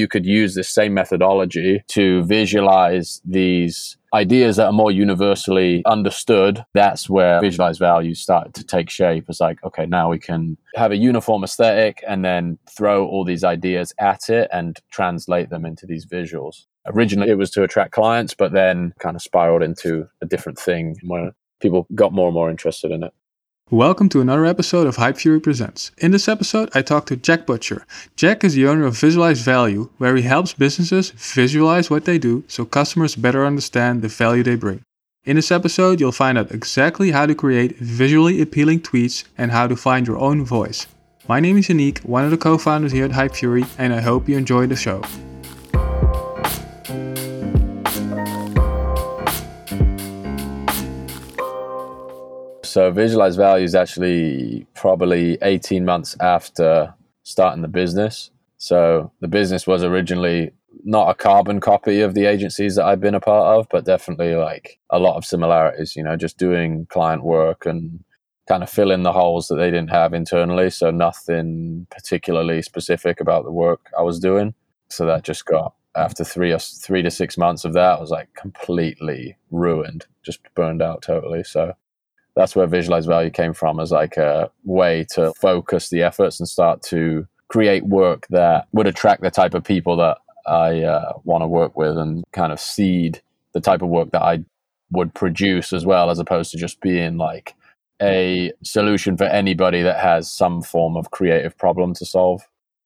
you could use this same methodology to visualize these ideas that are more universally understood, that's where visualized values started to take shape. It's like, okay, now we can have a uniform aesthetic and then throw all these ideas at it and translate them into these visuals. Originally, it was to attract clients, but then kind of spiraled into a different thing where people got more and more interested in it. Welcome to another episode of Hypefury Presents. In this episode, I talk to Jack Butcher. Jack is the owner of Visualize Value, where he helps businesses visualize what they do so customers better understand the value they bring. In this episode, you'll find out exactly how to create visually appealing tweets and how to find your own voice. My name is Yannick, one of the co founders here at Hypefury, and I hope you enjoy the show. So visualize value is actually probably 18 months after starting the business. So the business was originally not a carbon copy of the agencies that I've been a part of, but definitely like a lot of similarities, you know, just doing client work and kind of fill in the holes that they didn't have internally. So nothing particularly specific about the work I was doing. So that just got after three or three to six months of that, I was like completely ruined, just burned out totally. So that's where visualize value came from as like a way to focus the efforts and start to create work that would attract the type of people that I uh, want to work with and kind of seed the type of work that I would produce as well, as opposed to just being like a solution for anybody that has some form of creative problem to solve.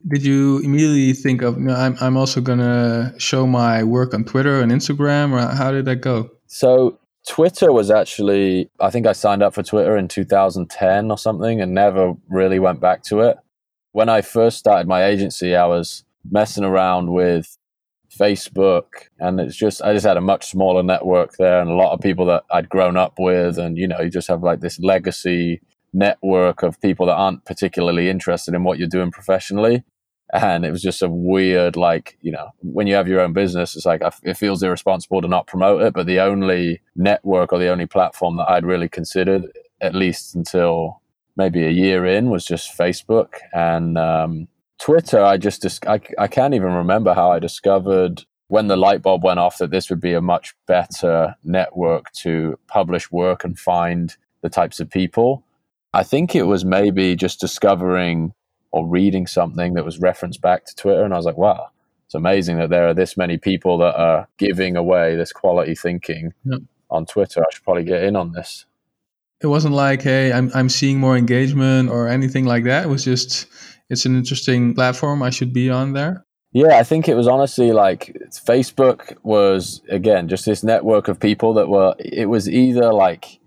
Did you immediately think of, you know, I'm, I'm also going to show my work on Twitter and Instagram, or how did that go? So Twitter was actually, I think I signed up for Twitter in 2010 or something and never really went back to it. When I first started my agency, I was messing around with Facebook and it's just, I just had a much smaller network there and a lot of people that I'd grown up with. And, you know, you just have like this legacy network of people that aren't particularly interested in what you're doing professionally and it was just a weird like you know when you have your own business it's like it feels irresponsible to not promote it but the only network or the only platform that i'd really considered at least until maybe a year in was just facebook. And um, twitter i just dis- I, I can't even remember how i discovered when the light bulb went off that this would be a much better network to publish work and find the types of people. I think it was maybe just discovering or reading something that was referenced back to Twitter, and I was like, wow, it's amazing that there are this many people that are giving away this quality thinking yep. on Twitter. I should probably get in on this. It wasn't like, hey, I'm I'm seeing more engagement or anything like that. It was just it's an interesting platform. I should be on there. Yeah, I think it was honestly like Facebook was again just this network of people that were. It was either like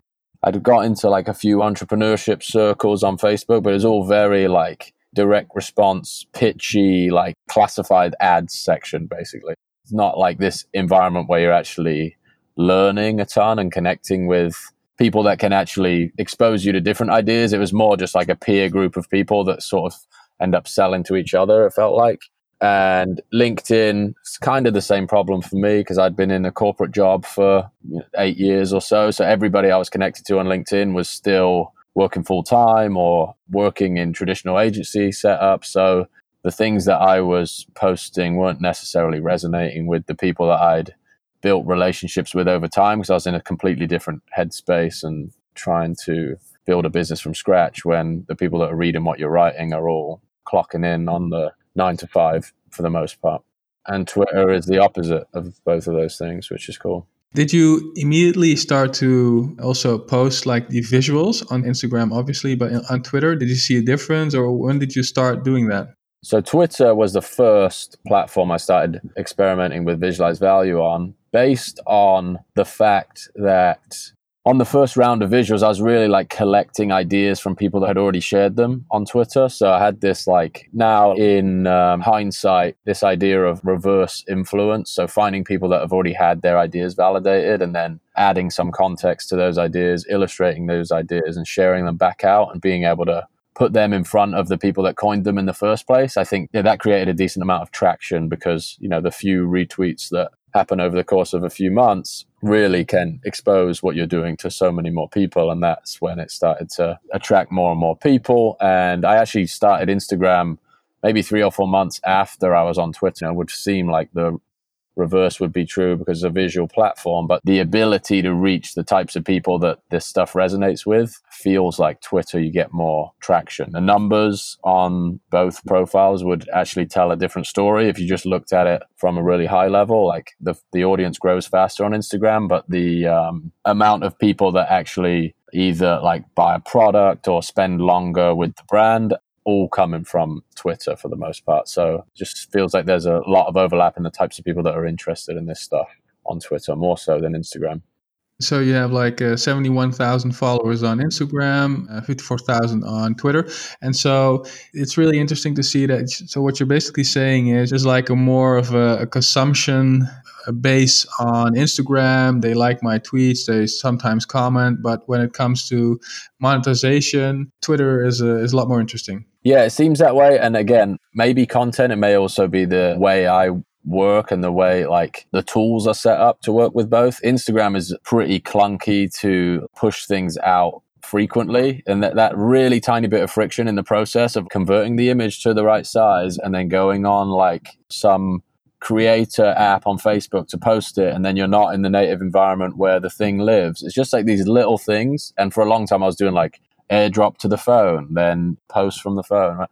I'd got into like a few entrepreneurship circles on Facebook, but it was all very like direct response, pitchy, like classified ads section, basically. It's not like this environment where you're actually learning a ton and connecting with people that can actually expose you to different ideas. It was more just like a peer group of people that sort of end up selling to each other, it felt like. And LinkedIn, it's kind of the same problem for me because I'd been in a corporate job for eight years or so. So everybody I was connected to on LinkedIn was still working full time or working in traditional agency setup. So the things that I was posting weren't necessarily resonating with the people that I'd built relationships with over time because I was in a completely different headspace and trying to build a business from scratch when the people that are reading what you're writing are all clocking in on the nine to five for the most part. And Twitter is the opposite of both of those things, which is cool. Did you immediately start to also post like the visuals on Instagram, obviously, but on Twitter? Did you see a difference or when did you start doing that? So, Twitter was the first platform I started experimenting with visualized value on based on the fact that on the first round of visuals, I was really like collecting ideas from people that had already shared them on Twitter. So I had this like now in um, hindsight, this idea of reverse influence. So finding people that have already had their ideas validated and then adding some context to those ideas, illustrating those ideas and sharing them back out and being able to put them in front of the people that coined them in the first place. I think yeah, that created a decent amount of traction because, you know, the few retweets that happen over the course of a few months really can expose what you're doing to so many more people and that's when it started to attract more and more people. And i actually started instagram maybe three or four months after I was on Twitter, it would seem like the reverse would be true because it's a visual platform, but the ability to reach the types of people that this stuff resonates with feels like Twitter, you get more traction. The numbers on both profiles would actually tell a different story if you just looked at it from a really high level. Like the, the audience grows faster on Instagram, but the um, amount of people that actually either like buy a product or spend longer with the brand all coming from Twitter for the most part. So just feels like there's a lot of overlap in the types of people that are interested in this stuff on Twitter, more so than Instagram. So you have like uh, 71,000 followers on Instagram, uh, 54,000 on Twitter. And so it's really interesting to see that. So what you're basically saying is just like a more of a, a consumption base on Instagram. They like my tweets. They sometimes comment, but when it comes to monetization, Twitter is a, is a lot more interesting. Yeah, it seems that way. And again, maybe content. It may also be the way I work and the way like the tools are set up to work with both. Instagram is pretty clunky to push things out frequently and that, that really tiny bit of friction in the process of converting the image to the right size and then going on like some creator app on Facebook to post it and then you're not in the native environment where the thing lives. It's just like these little things. And for a long time I was doing like airdrop to the phone, then post from the phone.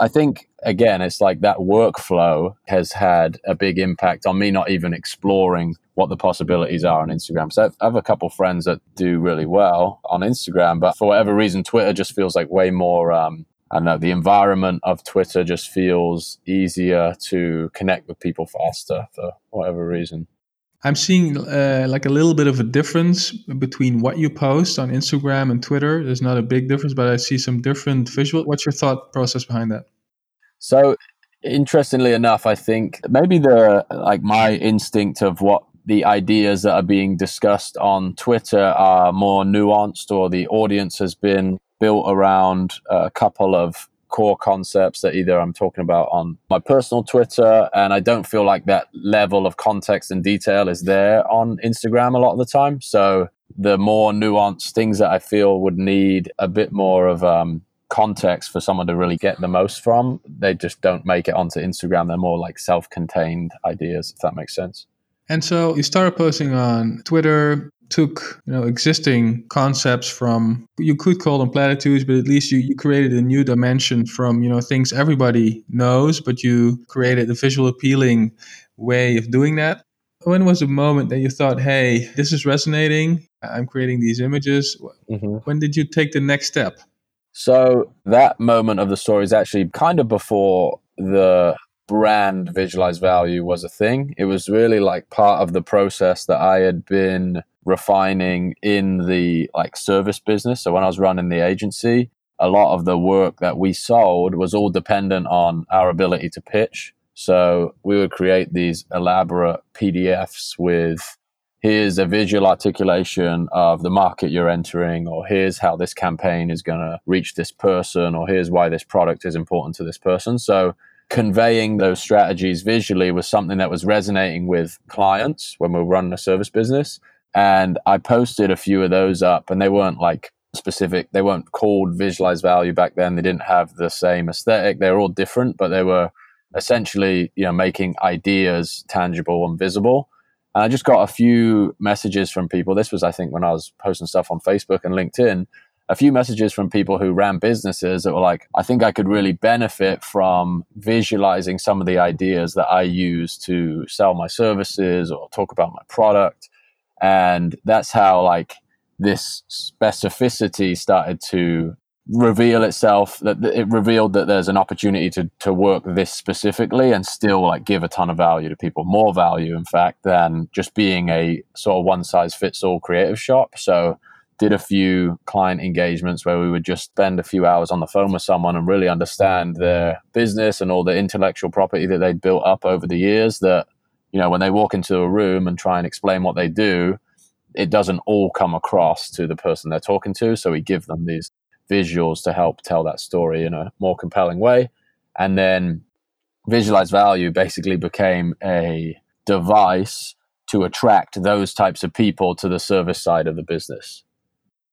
I think again, it's like that workflow has had a big impact on me not even exploring what the possibilities are on Instagram. So I have a couple friends that do really well on Instagram, but for whatever reason, Twitter just feels like way more um, I know the environment of Twitter just feels easier to connect with people faster for whatever reason. I'm seeing uh, like a little bit of a difference between what you post on Instagram and Twitter. There's not a big difference, but I see some different visual. What's your thought process behind that? So, interestingly enough, I think maybe the like my instinct of what the ideas that are being discussed on Twitter are more nuanced, or the audience has been built around a couple of core concepts that either I'm talking about on my personal Twitter, and I don't feel like that level of context and detail is there on Instagram a lot of the time. So the more nuanced things that I feel would need a bit more of um, context for someone to really get the most from, they just don't make it onto Instagram. They're more like self-contained ideas, if that makes sense. And so you started posting on Twitter, took you know existing concepts from you could call them platitudes but at least you, you created a new dimension from you know things everybody knows but you created a visual appealing way of doing that when was the moment that you thought hey this is resonating i'm creating these images mm-hmm. when did you take the next step so that moment of the story is actually kind of before the brand visualized value was a thing. It was really like part of the process that I had been refining in the like service business. So when I was running the agency, a lot of the work that we sold was all dependent on our ability to pitch. So we would create these elaborate PDFs with here's a visual articulation of the market you're entering, or here's how this campaign is going to reach this person, or here's why this product is important to this person. So conveying those strategies visually was something that was resonating with clients when we were running a service business. And I posted a few of those up, and they weren't like specific, they weren't called visualized value back then. They didn't have the same aesthetic. They were all different, but they were essentially, you know, making ideas tangible and visible. And I just got a few messages from people. This was, I think, when I was posting stuff on Facebook and LinkedIn a few messages from people who ran businesses that were like, I think I could really benefit from visualizing some of the ideas that I use to sell my services or talk about my product. And that's how like this specificity started to reveal itself that it revealed that there's an opportunity to to work this specifically and still like give a ton of value to people more value in fact than just being a sort of one size fits all creative shop. So did a few client engagements where we would just spend a few hours on the phone with someone and really understand their business and all the intellectual property that they'd built up over the years that you know when they walk into a room and try and explain what they do it doesn't all come across to the person they're talking to so we give them these visuals to help tell that story in a more compelling way. And then visualized value basically became a device to attract those types of people to the service side of the business.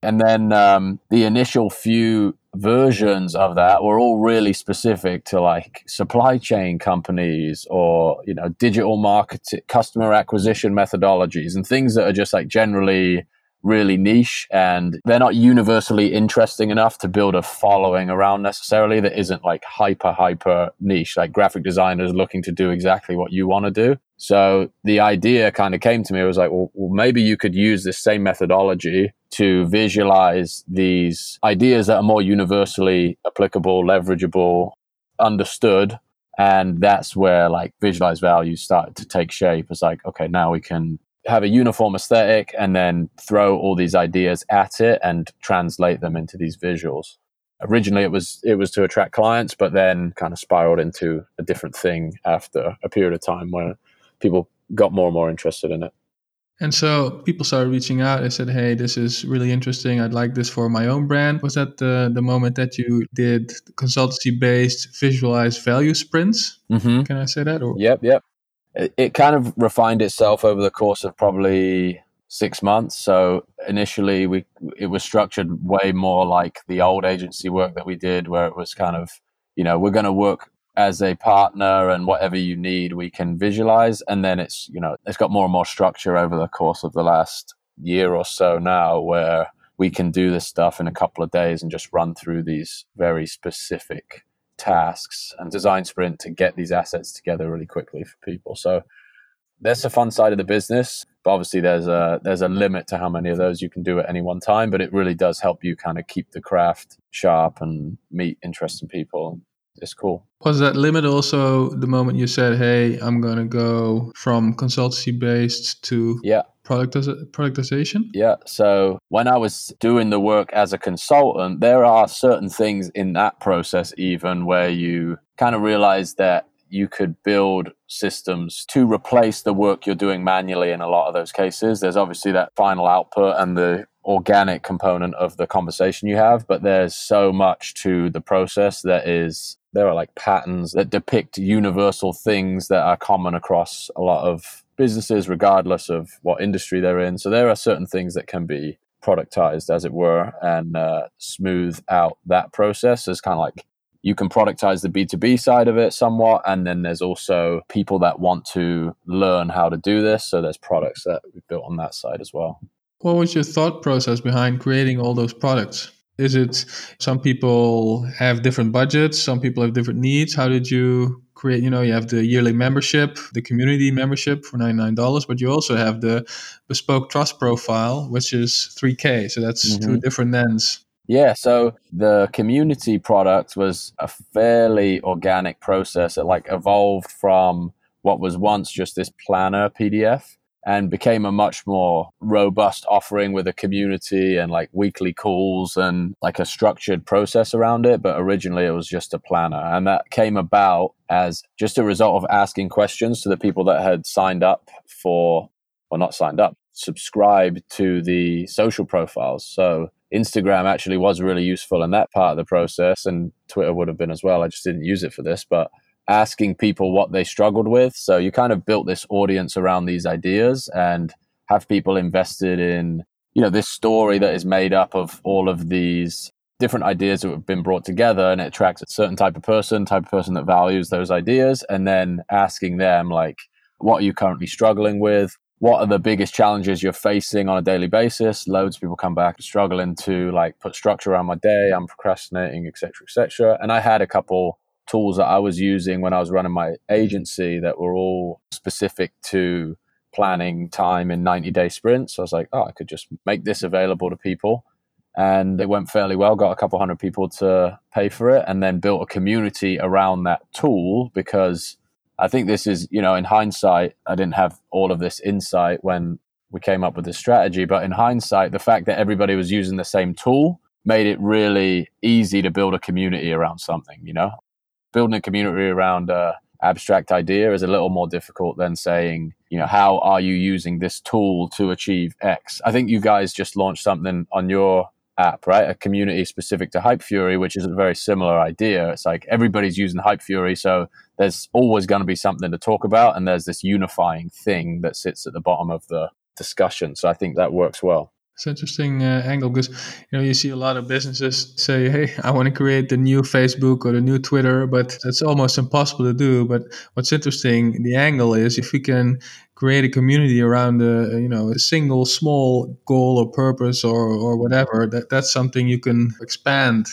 And then um, the initial few versions of that were all really specific to like supply chain companies or you know digital marketing customer acquisition methodologies and things that are just like generally really niche and they're not universally interesting enough to build a following around necessarily that isn't like hyper hyper niche like graphic designers looking to do exactly what you want to do so the idea kind of came to me. It was like, well, well, maybe you could use this same methodology to visualize these ideas that are more universally applicable, leverageable, understood. And that's where like visualized values started to take shape. It's like, okay, now we can have a uniform aesthetic and then throw all these ideas at it and translate them into these visuals originally it was it was to attract clients but then kind of spiraled into a different thing after a period of time where people got more and more interested in it. And so people started reaching out. I said, "Hey, this is really interesting. I'd like this for my own brand." Was that the the moment that you did consultancy based visualized value sprints? Mm-hmm. Can I say that? Or? Yep, yep. It, it kind of refined itself over the course of probably six months. So initially, we it was structured way more like the old agency work that we did, where it was kind of you know we're going to work as a partner and whatever you need we can visualize and then it's you know it's got more and more structure over the course of the last year or so now where we can do this stuff in a couple of days and just run through these very specific tasks and design sprint to get these assets together really quickly for people. So that's the fun side of the business. But obviously there's a there's a limit to how many of those you can do at any one time but it really does help you kind of keep the craft sharp and meet interesting people. It's cool. Was that limit also the moment you said, "Hey, I'm gonna go from consultancy based to yeah productization?" Yeah. So when I was doing the work as a consultant, there are certain things in that process even where you kind of realize that you could build systems to replace the work you're doing manually in a lot of those cases. There's obviously that final output and the organic component of the conversation you have, but there's so much to the process that is there are like patterns that depict universal things that are common across a lot of businesses, regardless of what industry they're in. So there are certain things that can be productized, as it were, and uh, smooth out that process. It's kind of like you can productize the B2B side of it somewhat. And then there's also people that want to learn how to do this. So there's products that we've built on that side as well. What was your thought process behind creating all those products? Is it some people have different budgets, some people have different needs? How did you create? You know, you have the yearly membership, the community membership for $99, but you also have the bespoke trust profile, which is 3K. So that's mm-hmm. two different ends. Yeah, so the community product was a fairly organic process. It like evolved from what was once just this planner PDF and became a much more robust offering with a community and like weekly calls and like a structured process around it. But originally it was just a planner. And that came about as just a result of asking questions to the people that had signed up for, well, not signed up, subscribed to the social profiles. So Instagram actually was really useful in that part of the process, and Twitter would have been as well. I just didn't use it for this, but asking people what they struggled with. So you kind of built this audience around these ideas and have people invested in, you know, this story that is made up of all of these different ideas that have been brought together and it attracts a certain type of person, type of person that values those ideas, and then asking them like, what are you currently struggling with? What are the biggest challenges you're facing on a daily basis? Loads of people come back struggling to like put structure around my day. I'm procrastinating, etc., etc. And I had a couple tools that I was using when I was running my agency that were all specific to planning time in 90 day sprints. So I was like, oh, I could just make this available to people. And it went fairly well, got a couple hundred people to pay for it, and then built a community around that tool because I think this is, you know, in hindsight, I didn't have all of this insight when we came up with this strategy. But in hindsight, the fact that everybody was using the same tool made it really easy to build a community around something, you know? Building a community around a abstract idea is a little more difficult than saying, you know, how are you using this tool to achieve X? I think you guys just launched something on your app, right? A community specific to Hypefury, which is a very similar idea. It's like everybody's using Hypefury, so there's always going to be something to talk about, and there's this unifying thing that sits at the bottom of the discussion. So I think that works well. It's interesting uh, angle because you know you see a lot of businesses say, "Hey, I want to create the new Facebook or the new Twitter," but it's almost impossible to do. But what's interesting, the angle is if we can create a community around a you know a single small goal or purpose or or whatever, that that's something you can expand.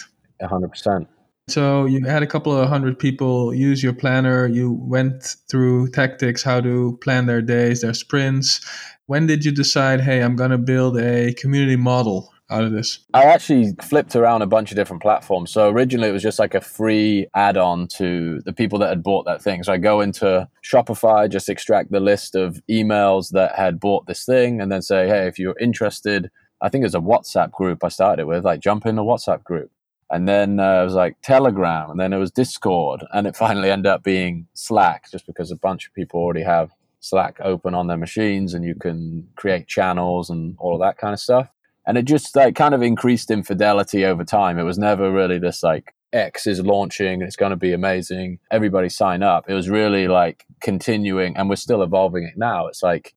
hundred percent. So you had a couple of hundred people use your planner. You went through tactics, how to plan their days, their sprints. When did you decide, hey, I'm going to build a community model out of this? I actually flipped around a bunch of different platforms. So originally it was just like a free add on to the people that had bought that thing. So I go into Shopify, just extract the list of emails that had bought this thing, and then say, hey, if you're interested, I think it's a WhatsApp group I started it with, like jump in the WhatsApp group. And then uh, it was like Telegram, and then it was Discord, and it finally ended up being Slack, just because a bunch of people already have Slack open on their machines, and you can create channels and all of that kind of stuff. And it just like kind of increased in fidelity over time. It was never really this like X is launching, it's going to be amazing. Everybody sign up. It was really like continuing, and we're still evolving it now. It's like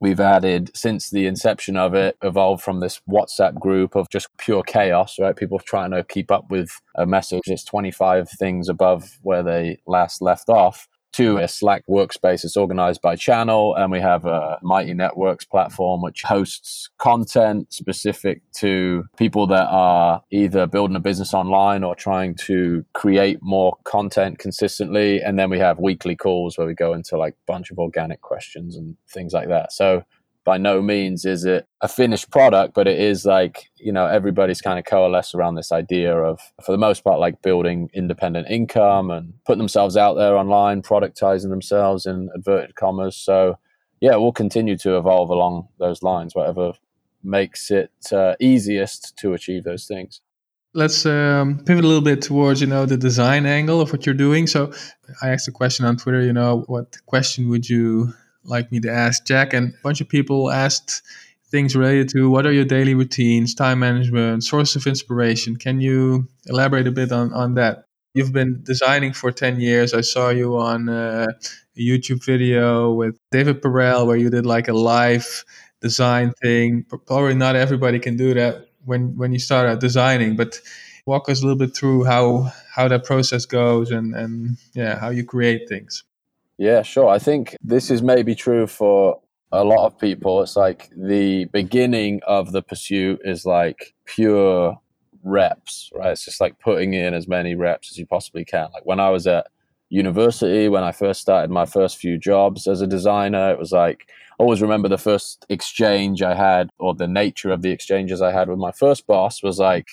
we've added since the inception of it evolved from this whatsapp group of just pure chaos right people trying to keep up with a message it's 25 things above where they last left off to a Slack workspace. It's organized by channel, and we have a Mighty Networks platform which hosts content specific to people that are either building a business online or trying to create more content consistently. And then we have weekly calls where we go into like a bunch of organic questions and things like that. So by no means is it a finished product, but it is like, you know, everybody's kind of coalesced around this idea of, for the most part, like building independent income and putting themselves out there online, productizing themselves in inverted commas. So, yeah, we'll continue to evolve along those lines, whatever makes it uh, easiest to achieve those things. Let's um, pivot a little bit towards, you know, the design angle of what you're doing. So I asked a question on Twitter, you know, what question would you like me to ask Jack, and a bunch of people asked things related to what are your daily routines, time management, source of inspiration. Can you elaborate a bit on, on that? You've been designing for 10 years. I saw you on uh, a YouTube video with David Perell where you did like a live design thing. Probably not everybody can do that when, when you start out designing, but walk us a little bit through how, how that process goes and, and yeah, how you create things. Yeah, sure. I think this is maybe true for a lot of people. It's like the beginning of the pursuit is like pure reps, right? It's just like putting in as many reps as you possibly can. Like when I was at university, when I first started my first few jobs as a designer, it was like, I always remember the first exchange I had, or the nature of the exchanges I had with my first boss was like,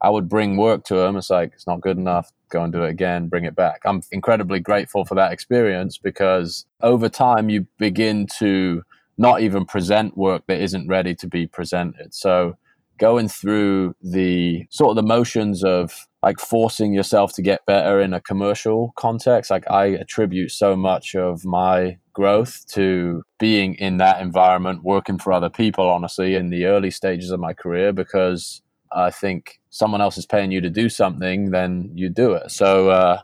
I would bring work to him. It's like, it's not good enough. Go and do it again, bring it back. I'm incredibly grateful for that experience because over time you begin to not even present work that isn't ready to be presented. So going through the sort of the motions of like forcing yourself to get better in a commercial context, like I attribute so much of my growth to being in that environment, working for other people, honestly, in the early stages of my career because I think someone else is paying you to do something, then you do it. So uh,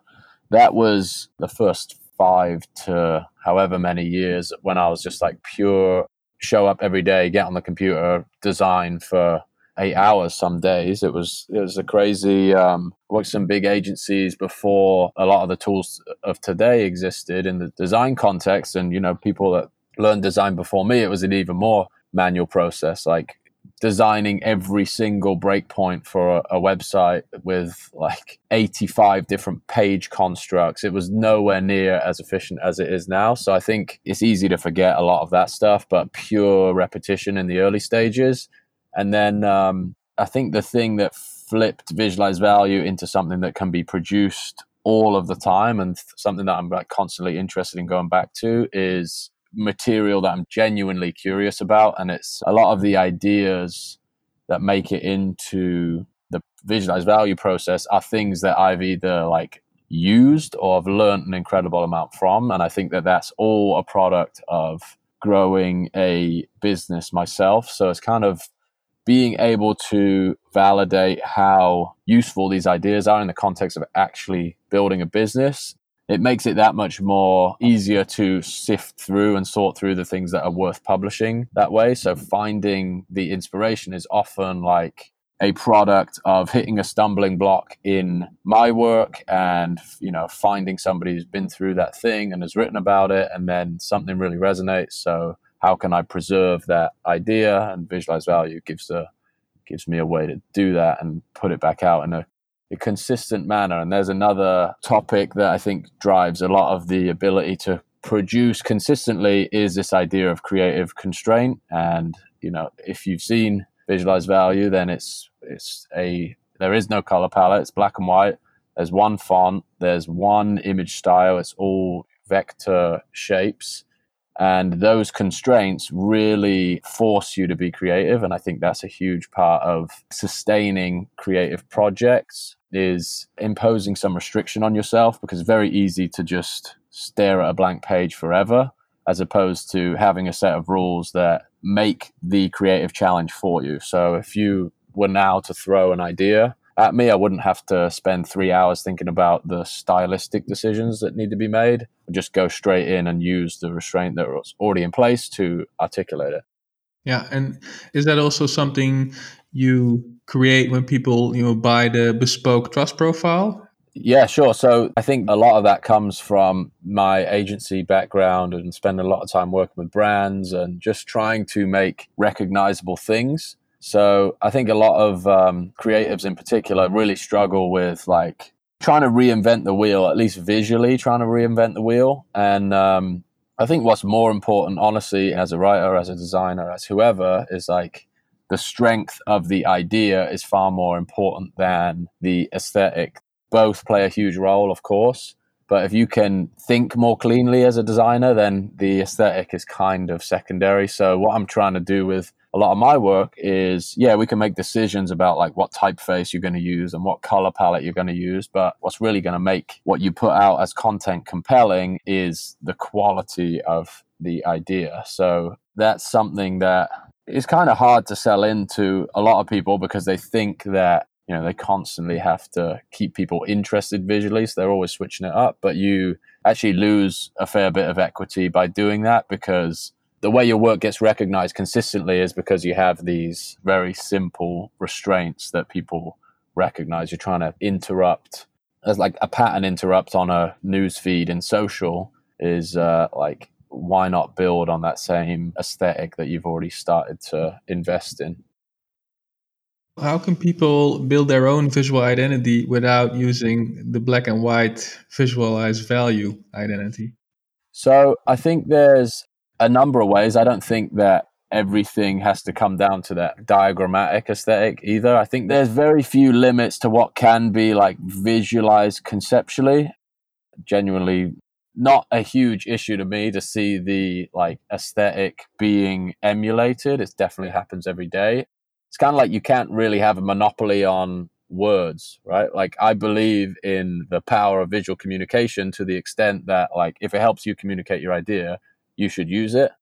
that was the first five to however many years when I was just like pure show up every day, get on the computer, design for eight hours some days. It was it was a crazy um worked some big agencies before a lot of the tools of today existed in the design context and you know people that learned design before me it was an even more manual process like designing every single breakpoint for a, a, website with like 85 different page constructs. It was nowhere near as efficient as it is now. So I think it's easy to forget a lot of that stuff, but pure repetition in the early stages. And then um, I think the thing that flipped visualized value into something that can be produced all of the time and something that I'm like constantly interested in going back to is material that I'm genuinely curious about. And it's a lot of the ideas that make it into the visualized value process are things that I've either like used or I've learned an incredible amount from. And I think that that's all a product of growing a business myself. So it's kind of being able to validate how useful these ideas are in the context of actually building a business it makes it that much more easier to sift through and sort through the things that are worth publishing that way. So finding the inspiration is often like a product of hitting a stumbling block in my work and you know finding somebody who's been through that thing and has written about it and then something really resonates so how can i preserve that idea and visualize value gives a gives me a way to do that and put it back out in a a consistent manner. And there's another topic that I think drives a lot of the ability to produce consistently is this idea of creative constraint. And, you know, if you've seen visualize value, then it's it's a there is no color palette, it's black and white. There's one font, there's one image style, it's all vector shapes. And those constraints really force you to be creative. And I think that's a huge part of sustaining creative projects is imposing some restriction on yourself because it's very easy to just stare at a blank page forever as opposed to having a set of rules that make the creative challenge for you. So if you were now to throw an idea at me, I wouldn't have to spend three hours thinking about the stylistic decisions that need to be made. I'd just go straight in and use the restraint that was already in place to articulate it. Yeah, and is that also something you create when people you know buy the bespoke trust profile? Yeah, sure. So I think a lot of that comes from my agency background and spending a lot of time working with brands and just trying to make recognizable things so I think a lot of um, creatives in particular really struggle with like trying to reinvent the wheel, at least visually trying to reinvent the wheel. And um, I think what's more important, honestly, as a writer, as a designer, as whoever, is like the strength of the idea is far more important than the aesthetic. Both play a huge role, of course. But if you can think more cleanly as a designer, then the aesthetic is kind of secondary. So, what I'm trying to do with a lot of my work is yeah we can make decisions about like what typeface you're going to use and what color palette you're going to use but what's really going to make what you put out as content compelling is the quality of the idea so that's something that is kind of hard to sell into a lot of people because they think that you know they constantly have to keep people interested visually so they're always switching it up but you actually lose a fair bit of equity by doing that because the way your work gets recognized consistently is because you have these very simple restraints that people recognize. You're trying to interrupt, as like a pattern interrupt on a news feed in social is uh, like, why not build on that same aesthetic that you've already started to invest in? How can people build their own visual identity without using the black and white visualized value identity? So I think there's a number of ways. I don't think that everything has to come down to that diagrammatic aesthetic either. I think there's very few limits to what can be like visualized conceptually. Genuinely not a huge issue to me to see the like aesthetic being emulated. It definitely happens every day. It's kind of like you can't really have a monopoly on words, right? Like I believe in the power of visual communication to the extent that like if it helps you communicate your idea, you should use it.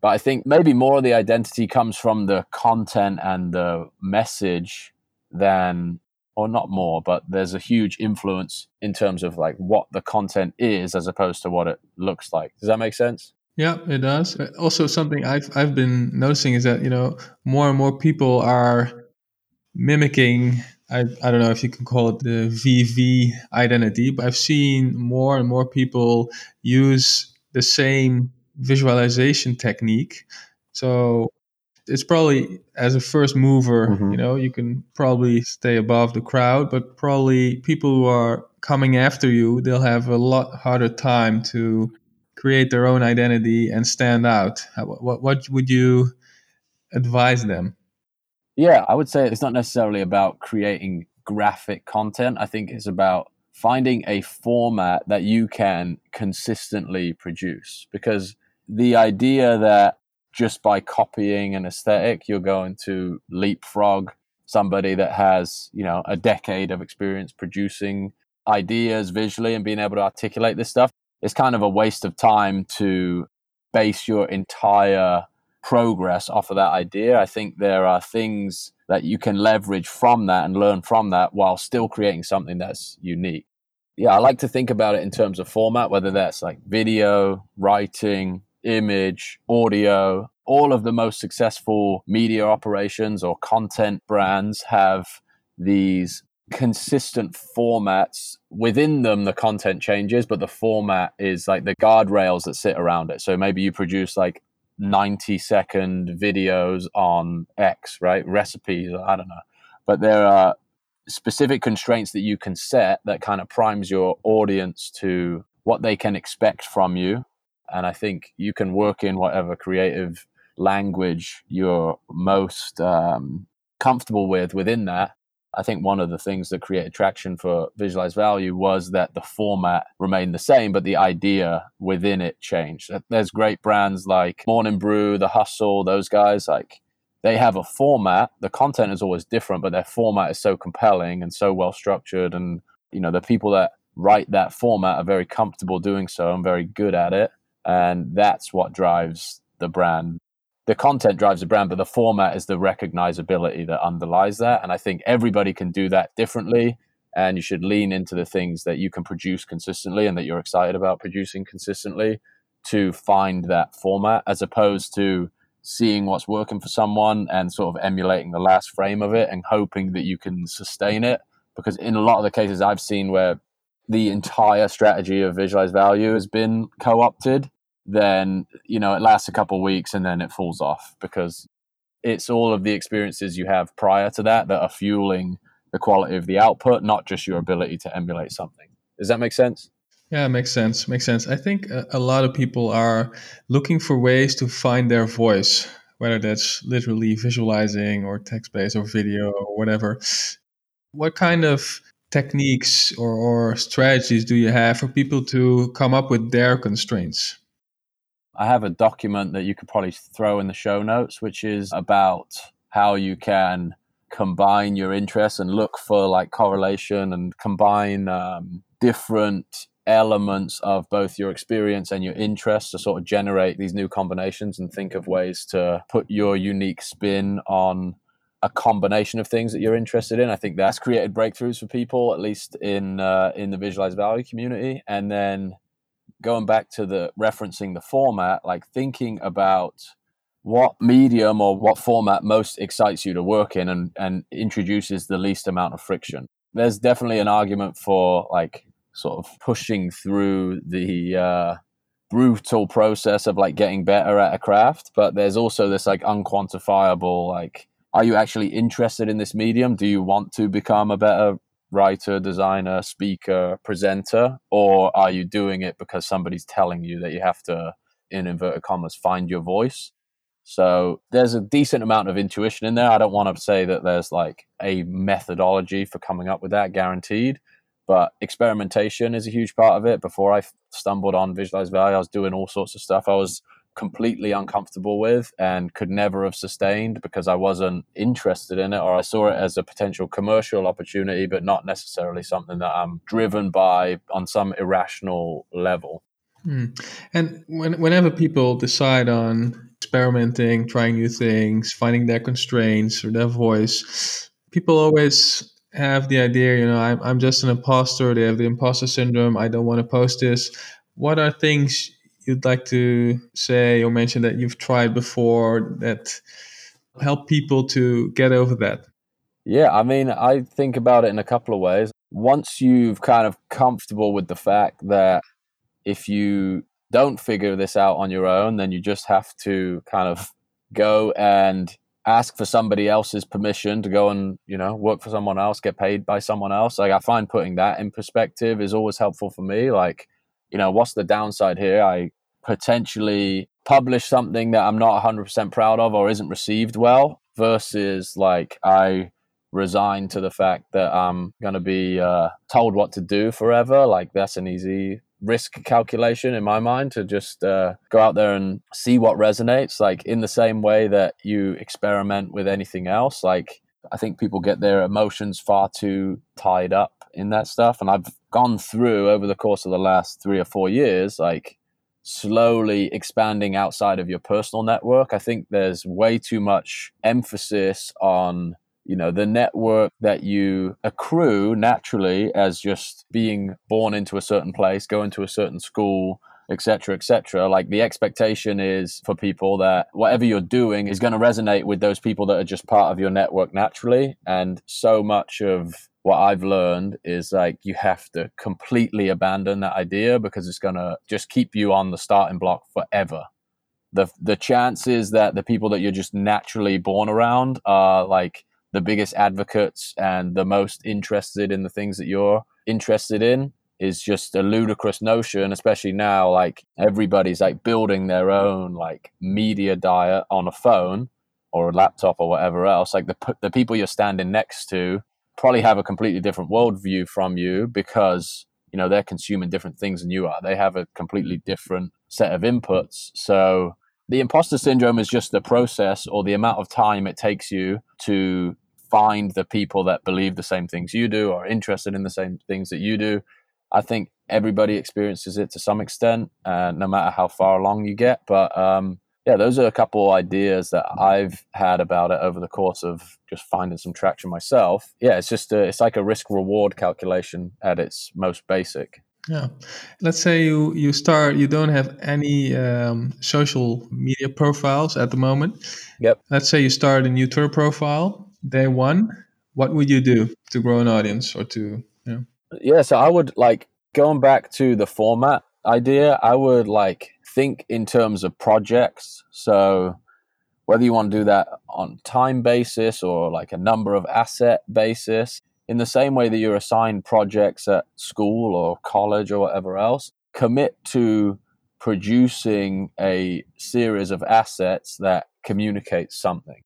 But I think maybe more of the identity comes from the content and the message than, or not more, but there's a huge influence in terms of like what the content is as opposed to what it looks like. Does that make sense? Yeah, it does. Uh, also, something I've I've been noticing is that you know more and more people are mimicking. I I don't know if you can call it the VV identity, but I've seen more and more people use the same visualization technique. So it's probably as a first mover, mm-hmm. you know, you can probably stay above the crowd, but probably people who are coming after you, they'll have a lot harder time to create their own identity and stand out. What, what would you advise them? Yeah, I would say it's not necessarily about creating graphic content. I think it's about finding a format that you can consistently produce because the idea that just by copying an aesthetic, you're going to leapfrog somebody that has, you know, a decade of experience producing ideas visually and being able to articulate this stuff. It's kind of a waste of time to base your entire progress off of that idea. I think there are things that you can leverage from that and learn from that while still creating something that's unique. yeah, I like to think about it in terms of format, whether that's like video, writing, image, audio. All of the most successful media operations or content brands have these consistent formats within them the content changes but the format is like the guardrails that sit around it so maybe you produce like 90 second videos on x right recipes i don't know but there are specific constraints that you can set that kind of primes your audience to what they can expect from you. And I think you can work in whatever creative language you're most um, comfortable with within that. I think one of the things that created traction for Visualize Value was that the format remained the same, but the idea within it changed. There's great brands like Morning Brew, The Hustle, those guys. Like they have a format. The content is always different, but their format is so compelling and so well structured. And, you know, the people that write that format are very comfortable doing so and very good at it. And that's what drives the brand. The content drives the brand, but the format is the recognizability that underlies that. And I think everybody can do that differently. And you should lean into the things that you can produce consistently and that you're excited about producing consistently to find that format as opposed to seeing what's working for someone and sort of emulating the last frame of it and hoping that you can sustain it. Because in a lot of the cases I've seen where the entire strategy of visualized value has been co-opted, then you know it lasts a couple weeks and then it falls off because it's all of the experiences you have prior to that that are fueling the quality of the output, not just your ability to emulate something. Does that make sense? Yeah, makes sense. Makes sense. I think a, a lot of people are looking for ways to find their voice, whether that's literally visualizing or text based or video or whatever. What kind of techniques or, or strategies do you have for people to come up with their constraints? I have a document that you could probably throw in the show notes, which is about how you can combine your interests and look for like correlation and combine um, different elements of both your experience and your interests to sort of generate these new combinations and think of ways to put your unique spin on a combination of things that you're interested in. I think that's created breakthroughs for people, at least in uh, in the visualized value community. And then going back to the referencing the format, like thinking about what medium or what format most excites you to work in and, and introduces the least amount of friction. There's definitely an argument for like sort of pushing through the uh, brutal process of like getting better at a craft but there's also this like unquantifiable like are you actually interested in this medium do you want to become a better writer designer speaker presenter or are you doing it because somebody's telling you that you have to in inverted commas find your voice? So there's a decent amount of intuition in there. I don't want to say that there's like a methodology for coming up with that guaranteed but experimentation is a huge part of it. Before I stumbled on Visualize Value, I was doing all sorts of stuff. I was completely uncomfortable with and could never have sustained because I wasn't interested in it or I saw it as a potential commercial opportunity, but not necessarily something that I'm driven by on some irrational level. Mm. And when, whenever people decide on experimenting, trying new things, finding their constraints or their voice, people always have the idea, you know, I'm, I'm just an imposter. They have the imposter syndrome. I don't want to post this. What are things you'd like to say or mention that you've tried before that help people to get over that? Yeah, I mean, I think about it in a couple of ways. Once you've kind of comfortable with the fact that if you don't figure this out on your own, then you just have to kind of go and ask for somebody else's permission to go and you know work for someone else get paid by someone else like i find putting that in perspective is always helpful for me like you know what's the downside here? I potentially publish something that i'm not 100% proud of or isn't received well versus like i resign to the fact that i'm going to be uh, told what to do forever. Like that's an easy risk calculation in my mind to just uh, go out there and see what resonates. Like in the same way that you experiment with anything else like i think people get their emotions far too tied up in that stuff and i've gone through over the course of the last three or four years like slowly expanding outside of your personal network. I think there's way too much emphasis on you know the network that you accrue naturally as just being born into a certain place going to a certain school etc etc like the expectation is for people that whatever you're doing is going to resonate with those people that are just part of your network naturally and so much of what i've learned is like you have to completely abandon that idea because it's going to just keep you on the starting block forever. The the chances that the people that you're just naturally born around are like the biggest advocates and the most interested in the things that you're interested in is just a ludicrous notion especially now like everybody's like building their own like media diet on a phone or a laptop or whatever else. Like the the people you're standing next to probably have a completely different worldview from you because you know they're consuming different things than you are they have a completely different set of inputs so the imposter syndrome is just the process or the amount of time it takes you to find the people that believe the same things you do or interested in the same things that you do. I think everybody experiences it to some extent, uh, no matter how far along you get. But um, yeah, those are a couple ideas that I've had about it over the course of just finding some traction myself. Yeah, it's just a, it's like a risk reward calculation at its most basic. Yeah, let's say you you start you don't have any um, social media profiles at the moment. Yep. Let's say you start a new Twitter profile day one, what would you do to grow an audience or to you know? Yeah, so I would like going back to the format idea, I would like think in terms of projects. So whether you want to do that on time basis or like a number of asset basis, in the same way that you're assigned projects at school or college or whatever else, commit to producing a series of assets that communicate something.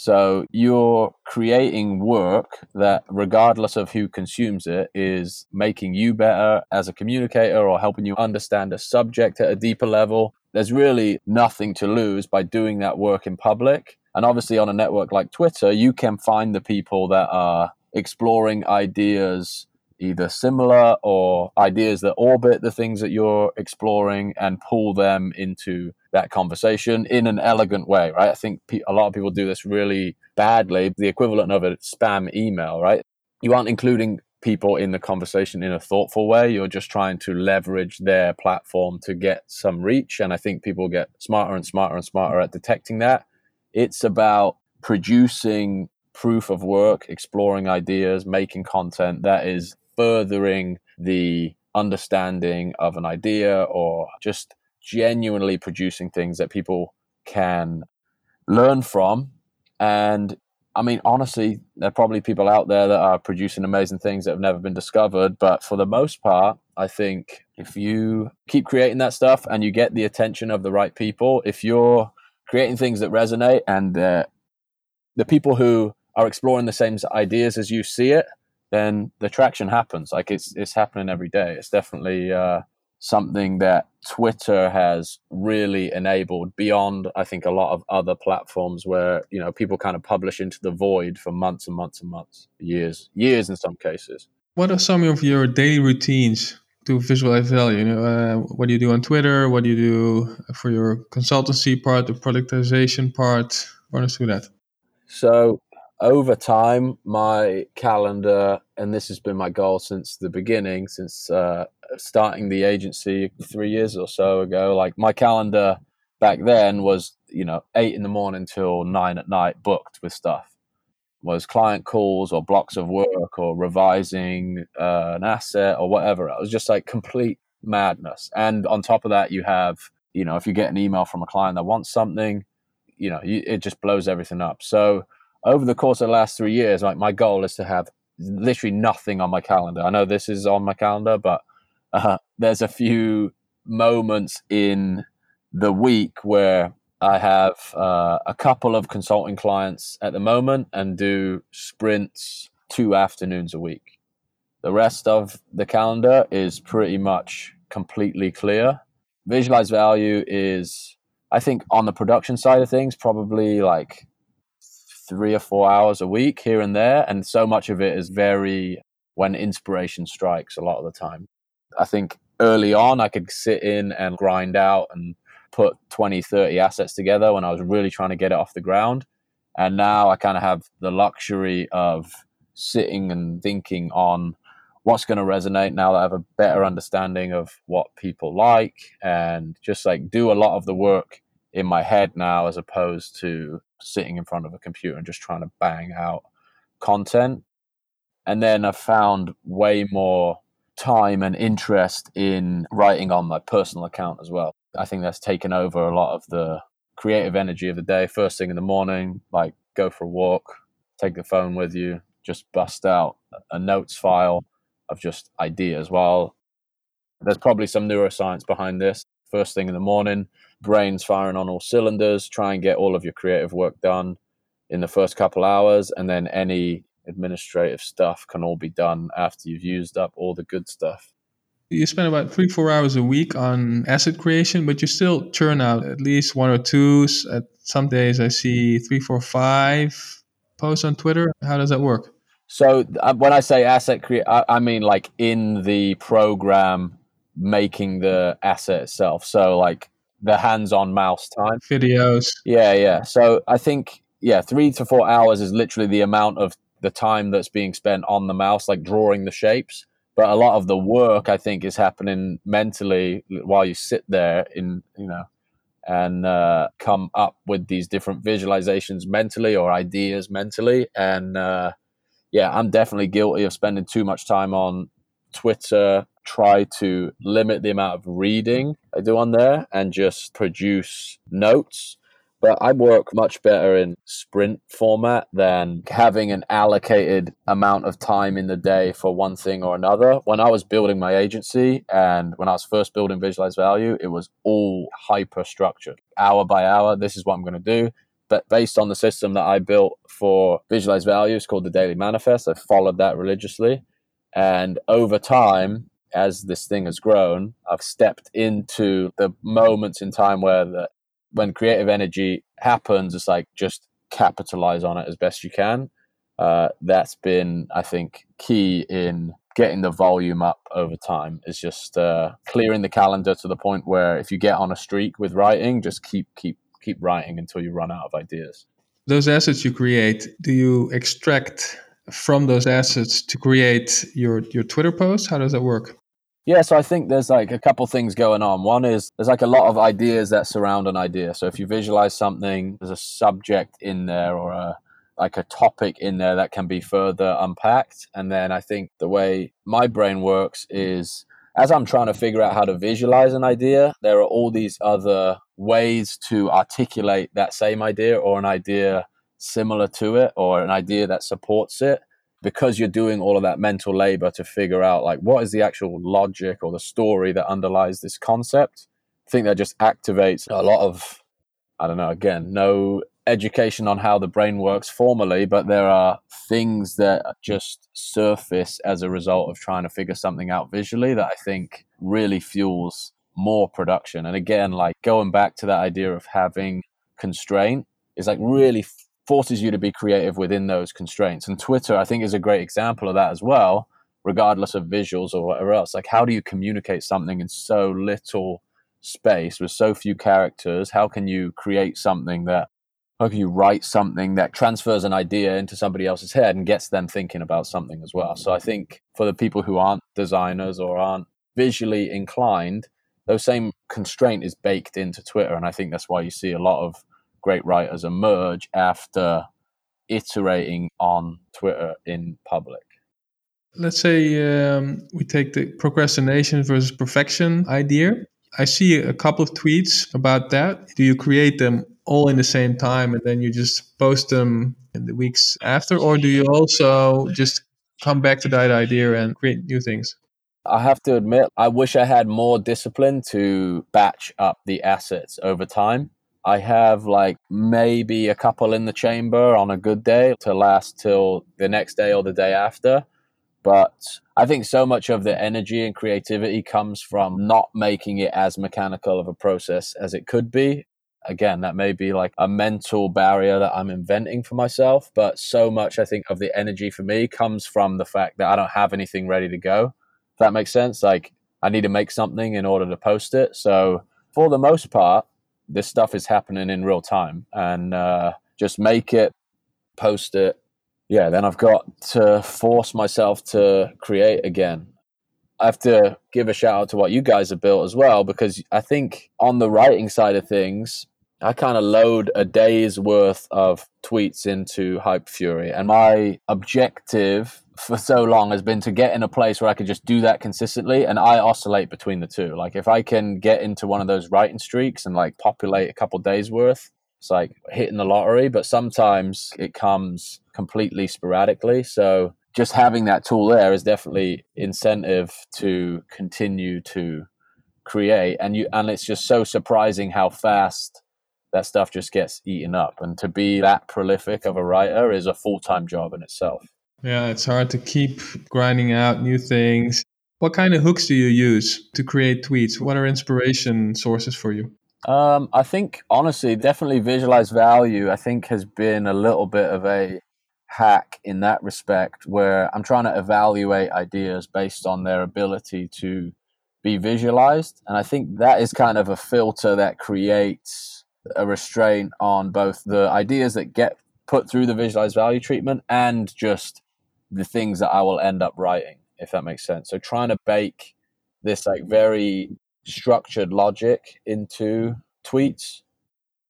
So you're creating work that, regardless of who consumes it, is making you better as a communicator or helping you understand a subject at a deeper level. There's really nothing to lose by doing that work in public. And obviously, on a network like Twitter, you can find the people that are exploring ideas either similar or ideas that orbit the things that you're exploring and pull them into that conversation in an elegant way, right? I think a lot of people do this really badly. The equivalent of a spam email, right? You aren't including people in the conversation in a thoughtful way. You're just trying to leverage their platform to get some reach. And I think people get smarter and smarter and smarter at detecting that. It's about producing proof of work, exploring ideas, making content that is furthering the understanding of an idea or just genuinely producing things that people can learn from. And I mean, honestly, there are probably people out there that are producing amazing things that have never been discovered. But for the most part, I think if you keep creating that stuff and you get the attention of the right people, if you're creating things that resonate and uh, the people who are exploring the same ideas as you see it, then the traction happens. Like it's it's happening every day. It's definitely uh, something that Twitter has really enabled beyond, I think, a lot of other platforms where you know people kind of publish into the void for months and months and months, years, years in some cases. What are some of your daily routines to visualize value? You know, uh, what do you do on Twitter? What do you do for your consultancy part, the productization part? Run us through that. So over time, my calendar, and this has been my goal since the beginning, since uh, starting the agency three years or so ago. Like my calendar back then was, you know, eight in the morning till nine at night, booked with stuff. Was client calls or blocks of work or revising uh, an asset or whatever. It was just like complete madness. And on top of that, you have, you know, if you get an email from a client that wants something, you know, you, it just blows everything up. So over the course of the last three years, like my goal is to have literally nothing on my calendar. I know this is on my calendar, but uh, there's a few moments in the week where I have uh, a couple of consulting clients at the moment and do sprints two afternoons a week. The rest of the calendar is pretty much completely clear. Visualize value is, I think, on the production side of things, probably like three or four hours a week here and there. And so much of it is very when inspiration strikes a lot of the time. I think early on, I could sit in and grind out and put 20, 30 assets together when I was really trying to get it off the ground. And now I kind of have the luxury of sitting and thinking on what's going to resonate now that I have a better understanding of what people like and just like do a lot of the work in my head now as opposed to sitting in front of a computer and just trying to bang out content. And then I found way more time and interest in writing on my personal account as well. I think that's taken over a lot of the creative energy of the day. First thing in the morning, like go for a walk, take the phone with you, just bust out a notes file of just ideas. Well, there's probably some neuroscience behind this. First thing in the morning, brain's firing on all cylinders, try and get all of your creative work done in the first couple hours, and then any administrative stuff can all be done after you've used up all the good stuff. You spend about three, four hours a week on asset creation, but you still churn out at least one or two. At some days, I see three, four, five posts on Twitter. How does that work? So uh, when I say asset create, I, I mean like in the program making the asset itself. So like the hands-on mouse time, videos. Yeah, yeah. So I think yeah, three to four hours is literally the amount of the time that's being spent on the mouse, like drawing the shapes. But a lot of the work, I think, is happening mentally while you sit there in you know and uh, come up with these different visualizations mentally or ideas mentally and. Uh, yeah, I'm definitely guilty of spending too much time on Twitter. Try to limit the amount of reading I do on there and just produce notes. But I work much better in sprint format than having an allocated amount of time in the day for one thing or another. When I was building my agency and when I was first building Visualize Value, it was all hyper structured. Hour by hour, this is what I'm going to do but based on the system that I built for Visualize Value, it's called the Daily Manifest, I followed that religiously. And over time, as this thing has grown, I've stepped into the moments in time where the, when creative energy happens, it's like just capitalize on it as best you can. Uh, that's been, I think, key in getting the volume up over time. Is just uh, clearing the calendar to the point where if you get on a streak with writing, just keep keep keep writing until you run out of ideas. Those assets you create, do you extract from those assets to create your your Twitter posts? How does that work? Yeah, so I think there's like a couple things going on. One is there's like a lot of ideas that surround an idea. So if you visualize something, there's a subject in there or a like a topic in there that can be further unpacked. And then I think the way my brain works is as I'm trying to figure out how to visualize an idea, there are all these other ways to articulate that same idea or an idea similar to it or an idea that supports it because you're doing all of that mental labor to figure out like what is the actual logic or the story that underlies this concept i think that just activates a lot of i don't know again no education on how the brain works formally, but there are things that just surface as a result of trying to figure something out visually that I think really fuels more production. And again, like going back to that idea of having constraint is like really forces you to be creative within those constraints. And Twitter, I think, is a great example of that as well, regardless of visuals or whatever else. Like, how do you communicate something in so little space with so few characters? How can you create something that how can you write something that transfers an idea into somebody else's head and gets them thinking about something as well? So I think for the people who aren't designers or aren't visually inclined, those same constraint is baked into Twitter, and I think that's why you see a lot of great writers emerge after iterating on Twitter in public. Let's say um, we take the procrastination versus perfection idea. I see a couple of tweets about that. Do you create them all in the same time and then you just post them in the weeks after or do you also just come back to that idea and create new things i have to admit i wish i had more discipline to batch up the assets over time i have like maybe a couple in the chamber on a good day to last till the next day or the day after but I think so much of the energy and creativity comes from not making it as mechanical of a process as it could be again, that may be like a mental barrier that I'm inventing for myself. But so much, I think, of the energy for me comes from the fact that I don't have anything ready to go. If that makes sense. Like, I need to make something in order to post it. So, for the most part, this stuff is happening in real time and uh, just make it post it. Yeah, then I've got to force myself to create again. I have to give a shout out to what you guys have built as well, because I think on the writing side of things, I kind of load a day's worth of tweets into Hypefury. And my objective for so long has been to get in a place where I could just do that consistently. And I oscillate between the two. Like if I can get into one of those writing streaks and like populate a couple days worth, it's like hitting the lottery. But sometimes it comes completely sporadically. So just having that tool there is definitely incentive to continue to create. And you and it's just so surprising how fast that stuff just gets eaten up. And to be that prolific of a writer is a full time job in itself. Yeah, it's hard to keep grinding out new things. What kind of hooks do you use to create tweets? What are inspiration sources for you? Um, I think honestly, definitely visualize value. I think has been a little bit of a hack in that respect, where I'm trying to evaluate ideas based on their ability to be visualized, and I think that is kind of a filter that creates a restraint on both the ideas that get put through the visualized value treatment and just the things that I will end up writing, if that makes sense. So trying to bake this like very structured logic into tweets,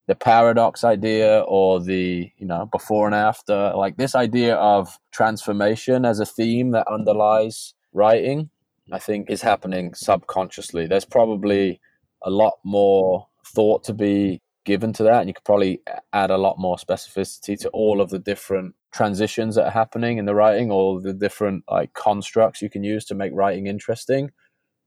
the paradox idea or the, you know, before and after, like this idea of transformation as a theme that underlies writing, I think is happening subconsciously. There's probably a lot more thought to be given to that and you could probably add a lot more specificity to all of the different transitions that are happening in the writing all the different like constructs you can use to make writing interesting.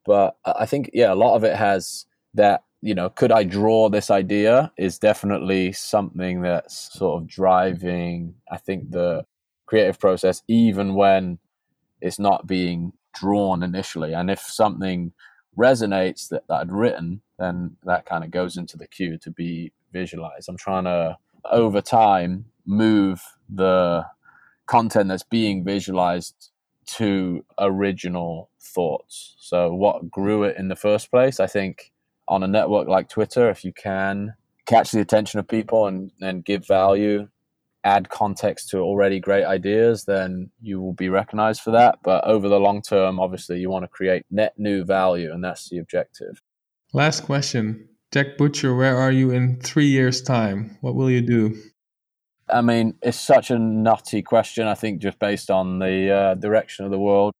But i think yeah a lot of it has that you know could i draw this idea is definitely something that's sort of driving i think the creative process even when it's not being drawn initially. And if something resonates that, that I'd written, then that kind of goes into the queue to be visualized. I'm trying to, over time, move the content that's being visualized to original thoughts. So, what grew it in the first place? I think on a network like Twitter, if you can catch the attention of people and, and give value add context to already great ideas, then you will be recognized for that. But over the long term, obviously, you want to create net new value, and that's the objective. Last question. Jack Butcher, where are you in three years' time? What will you do? I mean, it's such a nutty question, I think, just based on the uh, direction of the world.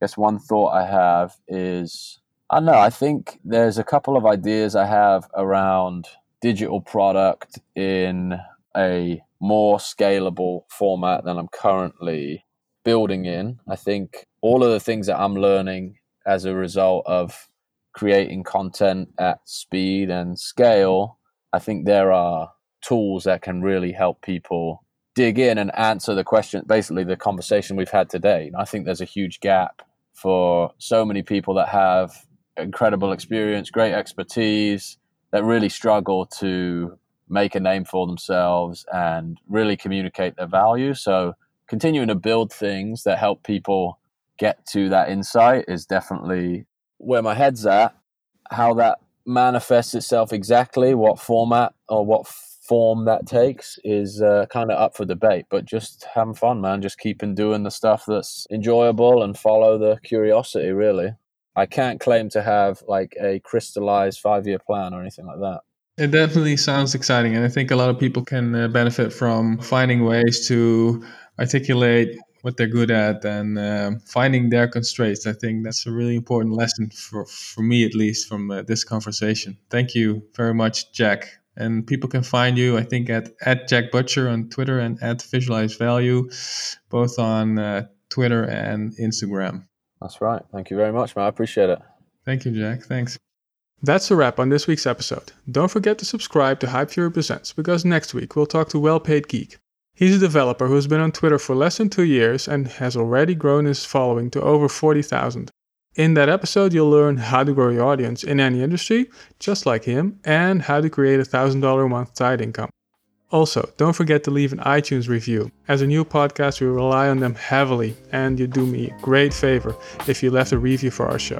I guess one thought I have is I don't know, I think there's a couple of ideas I have around digital product in a more scalable format than I'm currently building in. I think all of the things that I'm learning as a result of creating content at speed and scale, I think there are tools that can really help people dig in and answer the question, basically, the conversation we've had today. I think there's a huge gap for so many people that have incredible experience, great expertise, that really struggle to make a name for themselves and really communicate their value. So continuing to build things that help people get to that insight is definitely where my head's at. How that manifests itself exactly, what format or what form that takes is uh, kind of up for debate. But just having fun, man. Just keeping doing the stuff that's enjoyable and follow the curiosity, really. I can't claim to have like a crystallized five year plan or anything like that. It definitely sounds exciting, and I think a lot of people can uh, benefit from finding ways to articulate what they're good at and uh, finding their constraints. I think that's a really important lesson for, for me, at least, from uh, this conversation. Thank you very much, Jack. And people can find you, I think, at, at Jack Butcher on Twitter and at Visualize Value, both on uh, Twitter and Instagram. That's right. Thank you very much, man. I appreciate it. Thank you, Jack. Thanks. That's a wrap on this week's episode. Don't forget to subscribe to Hypefury Presents because next week we'll talk to Well Paid Geek. He's a developer who's been on Twitter for less than two years and has already grown his following to over 40,000. In that episode, you'll learn how to grow your audience in any industry, just like him, and how to create a $1,000 a month side income. Also, don't forget to leave an iTunes review. As a new podcast, we rely on them heavily, and you do me a great favor if you left a review for our show.